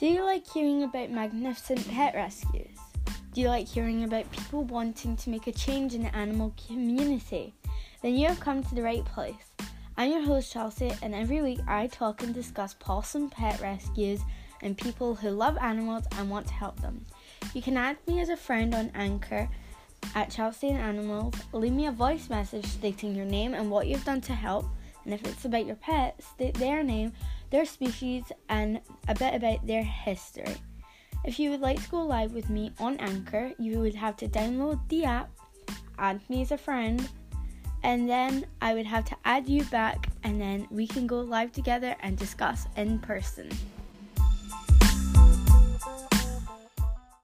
Do you like hearing about magnificent pet rescues? Do you like hearing about people wanting to make a change in the animal community? Then you have come to the right place. I'm your host Chelsea, and every week I talk and discuss possum pet rescues and people who love animals and want to help them. You can add me as a friend on Anchor at Chelsea and Animals. Leave me a voice message stating your name and what you've done to help. And if it's about your pet, state their name, their species, and a bit about their history. If you would like to go live with me on Anchor, you would have to download the app, add me as a friend, and then I would have to add you back, and then we can go live together and discuss in person.